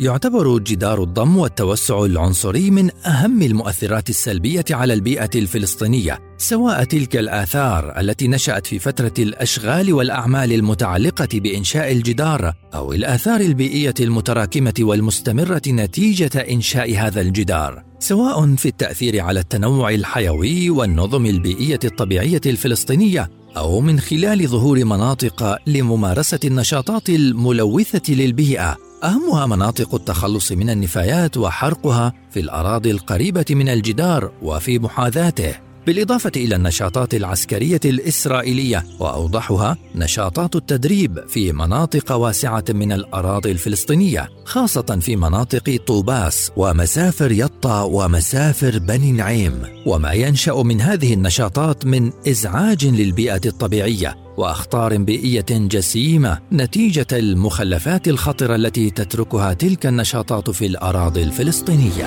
يعتبر جدار الضم والتوسع العنصري من أهم المؤثرات السلبية على البيئة الفلسطينية سواء تلك الآثار التي نشأت في فترة الأشغال والأعمال المتعلقة بإنشاء الجدار أو الآثار البيئية المتراكمة والمستمرة نتيجة إنشاء هذا الجدار سواء في التأثير على التنوع الحيوي والنظم البيئية الطبيعية الفلسطينية أو من خلال ظهور مناطق لممارسة النشاطات الملوثة للبيئة. أهمها مناطق التخلص من النفايات وحرقها في الأراضي القريبة من الجدار وفي محاذاته. بالإضافة إلى النشاطات العسكرية الإسرائيلية وأوضحها نشاطات التدريب في مناطق واسعة من الأراضي الفلسطينية خاصة في مناطق طوباس ومسافر يطا ومسافر بني نعيم. وما ينشأ من هذه النشاطات من إزعاج للبيئة الطبيعية وأخطار بيئية جسيمة نتيجة المخلفات الخطرة التي تتركها تلك النشاطات في الأراضي الفلسطينية.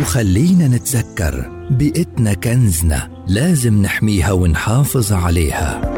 وخلينا نتذكر بيئتنا كنزنا لازم نحميها ونحافظ عليها.